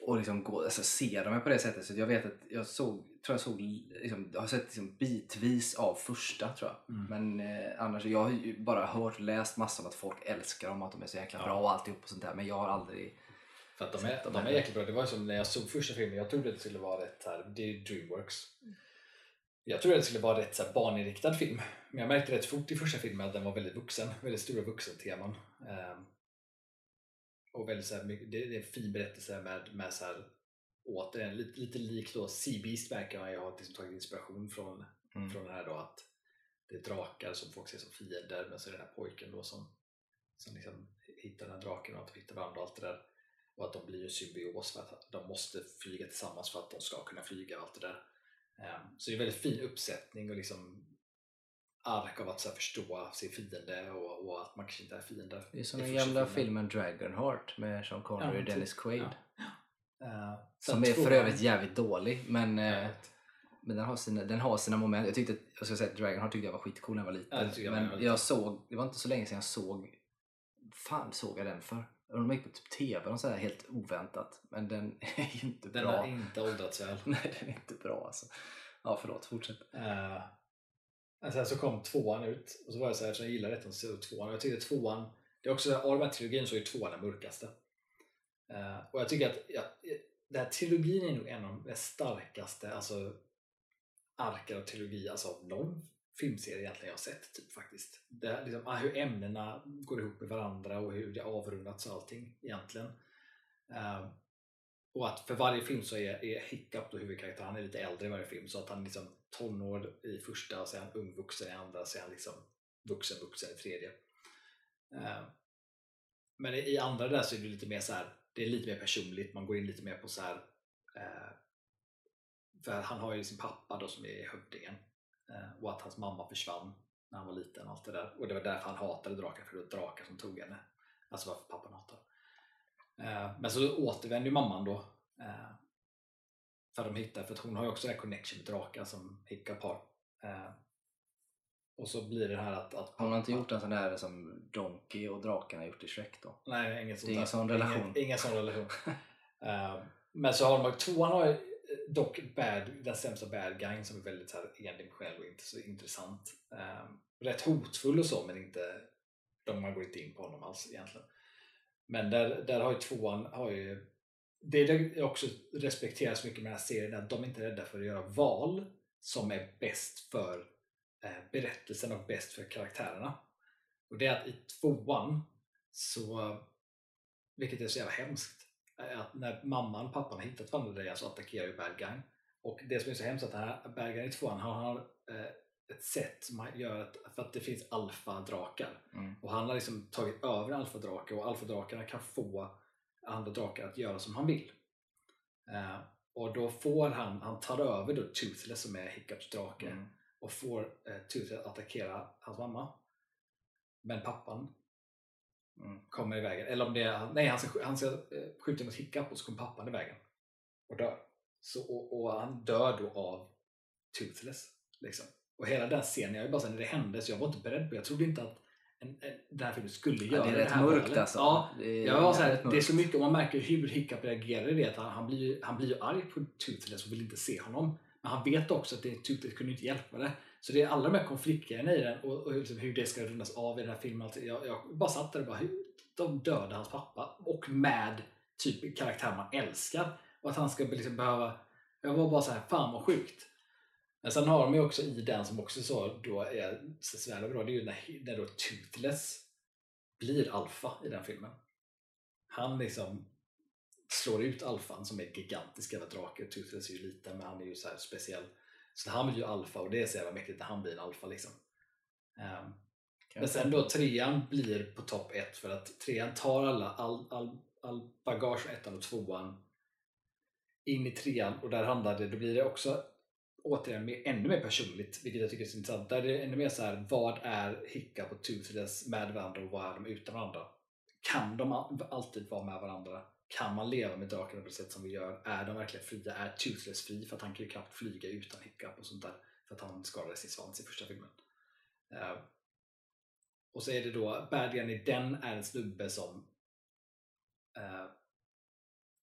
och liksom gå, alltså se dem på det sättet. Så jag vet att jag såg, tror jag såg, liksom, jag har sett liksom bitvis av första tror jag. Mm. Men eh, annars, jag har ju bara hört och läst massor om att folk älskar dem, att de är så jäkla Ja. bra och alltihop och sånt där. Men jag har aldrig, För att de Sett är, dem de är jäkla bra. Det var ju som när jag såg första filmen, jag trodde det skulle vara rätt här, det är Dreamworks. Jag trodde det skulle vara rätt så här, barninriktad film. Men jag märkte rätt fort i första filmen att den var väldigt vuxen. Väldigt stora vuxenteman. Och väldigt så här, det, är en fin berättelse med, med så här, återigen lite, lite likt då Sea Beast verkar man ju ha liksom tagit inspiration från, mm. från det här då att det är drakar som folk ser som fiender men så är det den här pojken då som, som liksom hittar den här draken och att de hittar varandra och allt det där. Och att de blir en symbios för att de måste flyga tillsammans för att de ska kunna flyga och allt det där. Ehm, Så det är en väldigt fin uppsättning och liksom ark av att så här förstå sin fiende och, och att man kanske inte är fiender. det är som den gamla filmen. filmen Dragonheart med Sean Connery Ja, och typ. Dennis Quaid. Ja. Eh, Som är för övrigt jävligt dålig. Men, eh, vet. men den, har sina, den har sina moment. Jag tyckte att, jag ska säga att Dragonheart tyckte jag var skitcool när jag var liten. Ja, jag men jag var jag, såg, det var inte så länge sedan jag såg, fan såg jag den för? De gick på typ TV och sådär helt oväntat. Men den (laughs) är ju inte Den bra. har inte åldrats väl. (laughs) Nej, den är inte bra alltså. Ja, förlåt, fortsätt. Uh, sen så kom tvåan ut och så var jag så här, eftersom jag gillar ettan så tvåan och jag tyckte tvåan, det är också av de här trilogin så är tvåan den mörkaste. Uh, och jag tycker att ja, den här trilogin är nog en av de starkaste alltså, arken av trilogi, alltså av någon filmserie egentligen jag har sett typ faktiskt. Det, liksom, ah, hur ämnena går ihop med varandra och hur det avrundats och allting egentligen. Uh, och att för varje film så är, är Hiccup då huvudkaraktären, han är lite äldre i varje film så att han liksom tonår i första, sen är han ungvuxen i andra, sen är liksom vuxen vuxen i tredje. Eh, men i andra där så är det lite mer så här, det är lite mer personligt, man går in lite mer på så här eh, för han har ju sin pappa då som är hövdingen eh, och att hans mamma försvann när han var liten och allt det där. Och det var därför han hatade drakar, för det var drakar som tog henne. Alltså varför pappan hatade. Men så återvänder ju mamman då. Eh, för de hittar, för att hon har ju också en connection med drakar som Hiccup har. Eh, och så blir det här att... att Hon har inte gjort en sån där som Donkey och drakarna gjort i Shrek då? Nej, ingen Det är ingen sån relation. Ingen, ingen sån relation. Eh, men så har de, tvåan har ju dock bad, den sämsta bad guyn som är väldigt så här endimensionell och inte så intressant. Um, rätt hotfull och så men inte, de man går inte in på honom alls egentligen. Men där, där har ju tvåan, har ju, det också respekterar så mycket med den här serien att de inte är rädda för att göra val som är bäst för eh, berättelsen och bäst för karaktärerna. Och det är att i tvåan så, vilket är så jävla hemskt, är att när mamman och pappan har hittat varandra så attackerar ju bad guy. Och det som är så hemskt är att den här bad guy i tvåan, han har eh, ett sätt som gör att, för att det finns alfadrakar. Mm. Och han har liksom tagit över alfadrake och alfadrakarna kan få andra drakar att göra som han vill. Eh, och då får han, han tar över då Toothless som är Hiccups drake Mm. och får eh, Toothless att attackera hans mamma. Men pappan Mm. kommer i vägen. Eller om det är, nej han ska, sk- han ska eh, skjuta mot Hiccup och så kommer pappan i vägen. Och dör. Så, och, och han dör då av Toothless. Liksom. Och hela den scenen, jag är bara så här, när det hände så jag var inte beredd på Jag trodde inte att den här filmen skulle Ja, göra det är rätt mörkt alltså. Ja, Det är jag var så här, det är så mycket, och man märker hur Hiccup reagerar i det. Han, han, blir, ju- han blir ju arg på Toothless och vill inte se honom. Men han vet också att det, Toothless kunde inte hjälpa det. Så det är alla de här konfliktgrejerna i den och, och liksom hur det ska rundas av i den här filmen. Alltså, jag, jag bara satt där och bara, hur, de dödade hans pappa och med typ karaktär man älskar. Och att han ska liksom behöva, jag var bara så här, fan vad sjukt. Men sen har de ju också i den som också så då är så så bra, det är ju när, när då Toothless blir alfa i den filmen. Han liksom slår ut alfan som är gigantisk jävla drake. Toothless är ju liten men han är ju så här speciell. Så han blir ju alfa och det är så jävla mäktigt när han blir en alfa liksom. Ehm, men sen då trean blir på topp ett för att trean tar alla, all, all, all bagage från ettan och tvåan in i trean och där handlar det, då blir det också återigen mer, ännu mer personligt, vilket jag tycker är så intressant. Där är det ännu mer så här, vad är Hiccup och Toothless med varandra och vad är de utan varandra? Kan de alltid vara med varandra? Kan man leva med drakarna på det sätt som vi gör? Är de verkligen fria? Är Toothless fri? För att han kan ju knappt flyga utan Hiccup och sånt där. För att han skadade sin svans i första filmen. Uh, och så är det då, bad i den är en snubbe som uh,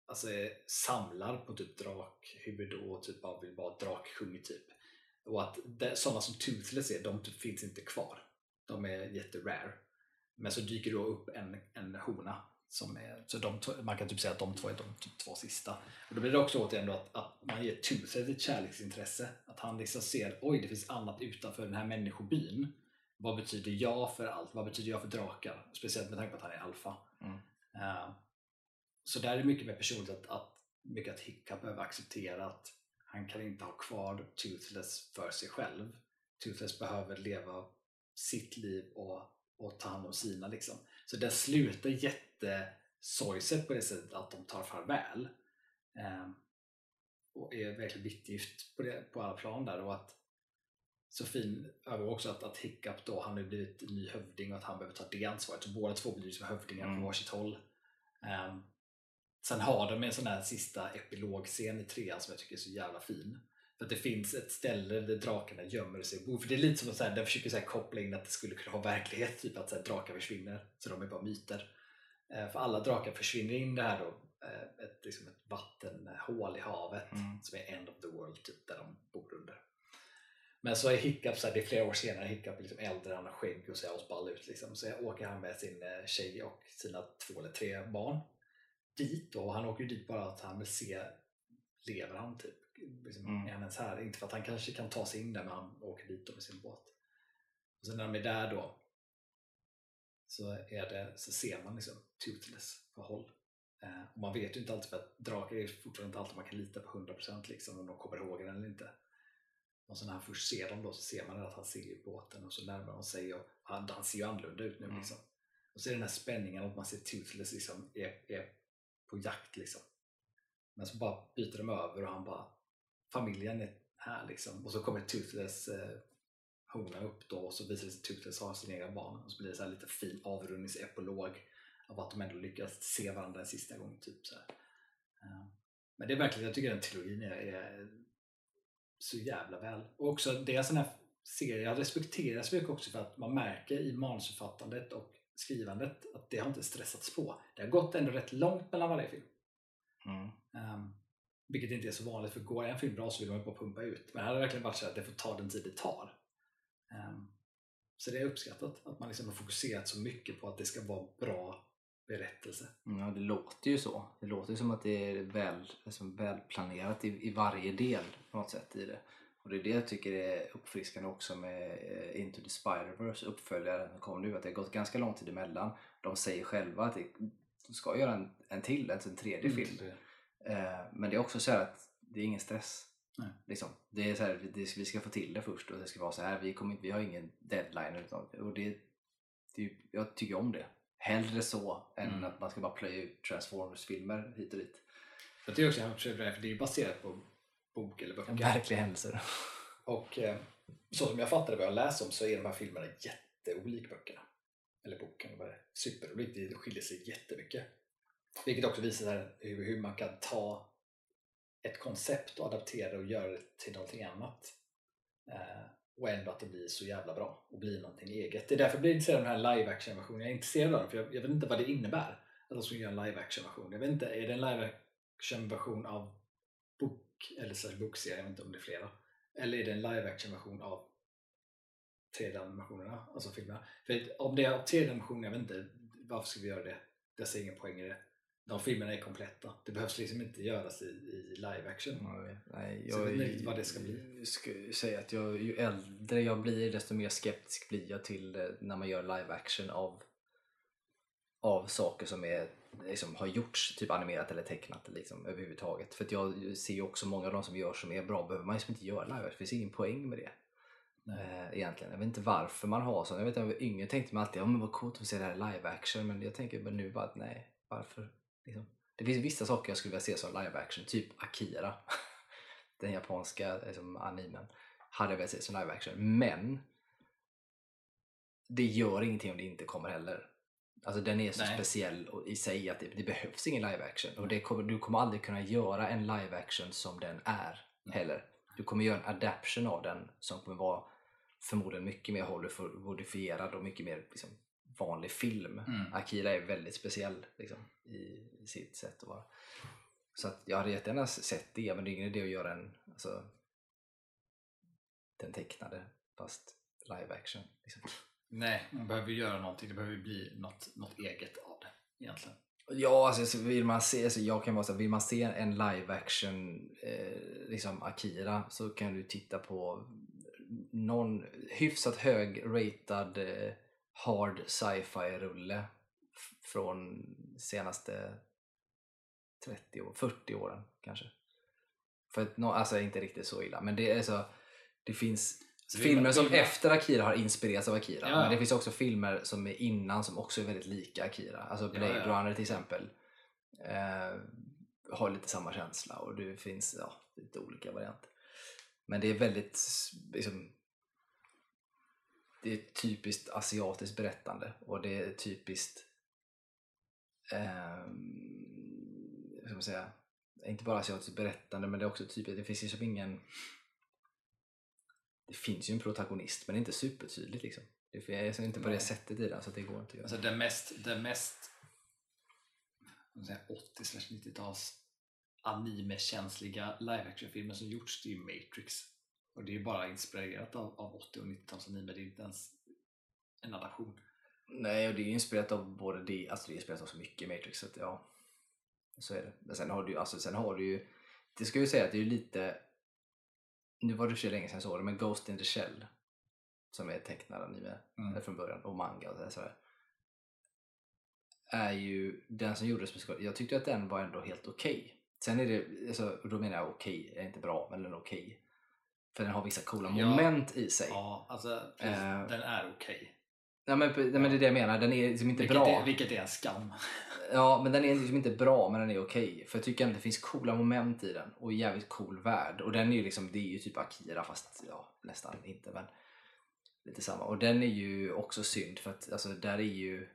alltså är, samlar på typ drakhuvud och typ bara vill vara drakkung typ. Och att sådana som Toothless är, de typ finns inte kvar. De är jätterare. Men så dyker då upp en, en hona. Som är, så de, man kan typ säga att de två är de typ två sista. Och då blir det också återigen då att, att man ger Toothless ett kärleksintresse. Att han liksom ser, oj det finns annat utanför den här människobyn. Vad betyder jag för allt? Vad betyder jag för drakar? Speciellt med tanke på att han är alfa. Mm. Eh, så där är det mycket mer personligt att, att, mycket att Hiccup behöver acceptera att han kan inte ha kvar Toothless för sig själv. Toothless behöver leva sitt liv och, och ta hand om sina. Liksom. Så den slutar jättesorgset på det sättet att de tar farväl. Eh, och är verkligen bittergift på, det, på alla plan där. Och att Sofin över också att, att Hiccup då, han har blivit ny hövding och att han behöver ta det ansvaret. Så båda två blir som hövdingar Mm. på varsitt håll. Ehm, sen har de en sån här sista epilogscen i trean som jag tycker är så jävla fin. För att det finns ett ställe där drakarna gömmer sig och. För det är lite som att den försöker så här, koppla in att det skulle kunna vara verklighet, typ att så här, drakar försvinner. Så de är bara myter. Eh, för alla drakar försvinner in det här då, eh, ett, liksom ett vattenhål i havet Mm. som är end of the world, typ, där de bor under. Men så är Hiccup, så här, det är flera år senare, Hiccup är liksom äldre, han har skägg och ser asball ut. Liksom. Så åker han med sin eh, tjej och sina två eller tre barn dit. Och han åker ju dit bara att han vill se, lever han typ? Liksom, Mm. Är han ens här? Inte för att han kanske kan ta sig in där, men han åker dit då med sin båt. Och sen när de är där då så, är det, så ser man liksom Toothless på håll. Eh, och man vet ju inte alltid för att drakar är fortfarande inte alltid man kan lita på 100% liksom, om de kommer ihåg den eller inte. Och så när han först ser dem då så ser man att han ser båten och så närmar de sig och han, han ser ju annorlunda ut nu Mm. liksom. Och så är det den här spänningen att man ser Toothless liksom är, är på jakt liksom. Men så bara byter de över och han bara familjen är här liksom. Och så kommer Toothless eh, hona upp då och så visar det sig att Toothless har sina egna barn och så blir det så här lite fin avrundningsepolog av att de ändå lyckas se varandra en sista gång. Typ så här. Eh, Men det är verkligen, jag tycker den trilogin är, är så jävla väl. Och också det är en sån här serie, jag respekterar så mycket också för att man märker i manusförfattandet och skrivandet att det har inte stressats på. Det har gått ändå rätt långt mellan varje film. Mm. Um, vilket inte är så vanligt, för går en film bra så vill man ju bara pumpa ut. Men här har det verkligen varit så att det får ta den tid det tar. Ehm, så det är uppskattat, att man liksom har fokuserat så mycket på att det ska vara bra berättelse. Ja, det låter ju så. Det låter ju som att det är väl, liksom välplanerat i, i varje del på något sätt i det. Och det är det jag tycker är uppfriskande också med eh, Into the Spider-Verse, uppföljaren som kommer nu, att det har gått ganska lång tid emellan. De säger själva att det, de ska göra en, en till, alltså en tredje film. Mm. Eh, men det är också så här att det är ingen stress. Nej. Liksom. Det är så här, det, vi ska få till det först och det ska vara så här. Vi, kommer, vi har ingen deadline. Utan, och det, det, är jag tycker om det. Hellre så än Mm. att man ska bara plöja ut Transformers-filmer hit och dit. Jag tycker också att det är ju baserat på bok eller böcker. Verkliga händelser. Och eh, så som jag fattade vad jag läste om så är de här filmerna jätteolika böckerna. Eller boken, det? Superolikt, det skiljer sig jättemycket. Vilket också visar hur, hur man kan ta ett koncept och adaptera det och göra det till någonting annat. Eh, och ändå att det blir så jävla bra och blir någonting eget. Det är därför jag blir intresserad av den här live action versionen. Jag är intresserad av den för jag, jag vet inte vad det innebär att de ska göra en live action version. Jag vet inte, är det en live action version av bok eller slash bokserie? Jag vet inte om det är flera. Eller är det en live action version av 3D-animationerna, alltså filmerna? För om det är av 3D-animationer, jag vet inte varför ska vi göra det? Jag ser ingen poäng i det. De filmerna är kompletta. Det behövs liksom inte göras i, i live action. Jag Nej, Så jag jag, vet inte riktigt vad det ska bli. skulle säga att jag, ju äldre jag blir desto mer skeptisk blir jag till eh, när man gör live action av, av saker som är, liksom, har gjorts typ animerat eller tecknat liksom, överhuvudtaget. För att jag ser ju också många av de som gör som är bra behöver man liksom inte göra live. Det finns ingen poäng med det. Nej. egentligen. Jag vet inte varför man har sånt. Jag vet när jag var yngre tänkte man alltid ja, men vad coolt att se det här live action men jag tänker men nu bara att nej, varför? Liksom. Det finns vissa saker jag skulle vilja se som live action, typ Akira. (laughs) Den japanska liksom, animen. Hade jag velat se som live action. Men det gör ingenting om det inte kommer heller. Alltså den är så Nej. speciell och- i sig att det, det behövs ingen live action. Och det kommer, du kommer aldrig kunna göra en live action som den är heller. Du kommer göra en adaption av den som kommer vara förmodligen mycket mer Hollywoodifierad och mycket mer liksom, vanlig film. Mm. Akira är väldigt speciell liksom, i, i sitt sätt att vara. Så att jag hade jättegärna sett det, men det är ingen idé att göra en alltså, den tecknade fast live action. Liksom. Nej, man behöver ju göra någonting. Det behöver bli något, något eget av det egentligen. Ja, alltså, så vill man se, alltså, jag kan vara så här, vill man se en live action eh, liksom Akira så kan du titta på någon hyfsat hög ratad eh, hard sci-fi rulle från senaste 30 år, 40 åren kanske. För att, nå- alltså inte riktigt så illa, men det är så det finns filmer som man- efter Akira har inspirerats av Akira. Ja. Men det finns också filmer som är innan som också är väldigt lika Akira. Alltså Blade Ja. Runner till exempel. Eh, har lite samma känsla och det finns ja, lite olika varianter. Men det är väldigt liksom, det är typiskt asiatiskt berättande och det är typiskt hur ska man säga, inte bara asiatiskt berättande men det är också typiskt, det finns ju som ingen det finns ju en protagonist men det är inte supertydligt liksom. Det är inte på det sättet i den så det går inte att göra. Alltså den mest, den mest vad ska jag säga, 80-90-tals anime-känsliga live action-filmen som gjorts det är ju Matrix. Och det är ju bara inspirerat av, av 80 och 90-tals anime, det är inte ens en adaption. Nej, och det är ju inspirerat av både det, alltså det är inspirerat av så mycket Matrix, så att ja. Så är det. Men sen har du ju, alltså sen har du ju, det ska ju säga att det är ju lite, nu var det sig länge sedan jag såg det, men Ghost in the Shell, som är tecknad anime Mm. eh, från början, och manga och sådär. är ju den som gjordes med skådespelare. Jag tyckte att den var ändå helt okej. Sen är det, alltså, då menar jag okej, är inte bra, men den är okej. För den har vissa coola Ja. moment i sig. Ja, alltså precis, Eh, den är okej. Nej, men, nej, men det är det jag menar, den är liksom inte Vilket, bra. är- vilket är en skam. (laughs) Ja, men den är liksom inte bra, men den är okej. För jag tycker ändå det finns coola moment i den och jävligt cool värld. Och den är ju liksom, det är ju typ Akira fast ja, nästan inte men lite samma. Och den är ju också synd för att alltså där är ju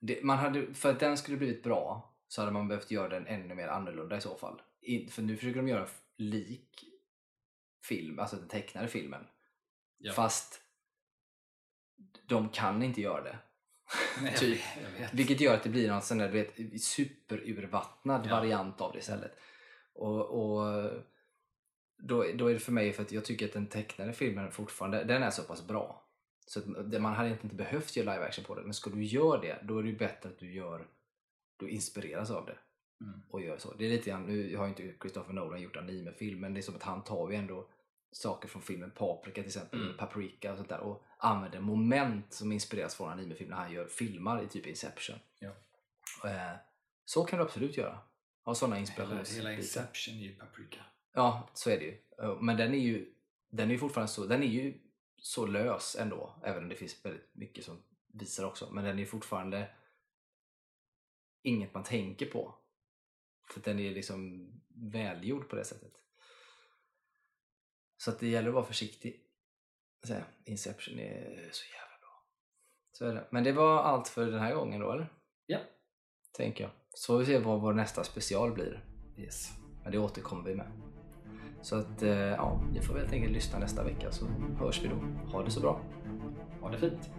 det, man hade, för att den skulle blivit bra så hade man behövt göra den ännu mer annorlunda i så fall. In, för nu försöker de göra en lik film, alltså den tecknade filmen. Ja. Fast de kan inte göra det. Nej, (laughs) typ. Vilket gör att det blir någon sån där, du vet, superurvattnad Ja. variant av det istället. Och, och då, då är det för mig, för att jag tycker att den tecknade filmen fortfarande, den är så pass bra. Så att man hade inte behövt göra live action på den. Men ska du göra det, då är det ju bättre att du gör, du inspireras av det. Mm. Och gör så. Det är lite grann, nu har ju inte Christopher Nolan gjort animefilm, men det är som att han tar ju ändå saker från filmen Paprika till exempel, Mm. Paprika och sånt där och använder moment som inspireras från animefilm när han gör filmar i typ Inception. Ja. Eh, så kan du absolut göra. Ha sådana Hela, inspirationsbitar. hela Inception är ju paprika. Ja, så är det ju. Eh, Men den är ju, den är ju fortfarande så, den är ju så lös ändå, även om det finns väldigt mycket som visar också. Men den är fortfarande inget man tänker på. För den är liksom välgjord på det sättet. Så att det gäller att vara försiktig. Så här, Inception är så jävla bra. Så är det. Men det var allt för den här gången då, eller? Ja. Tänker jag. Så får vi se vad vår nästa special blir. Yes. Men det återkommer vi med. Så att, eh, ja, ni får väl helt enkelt lyssna nästa vecka så hörs vi då. Ha det så bra. Ha det fint.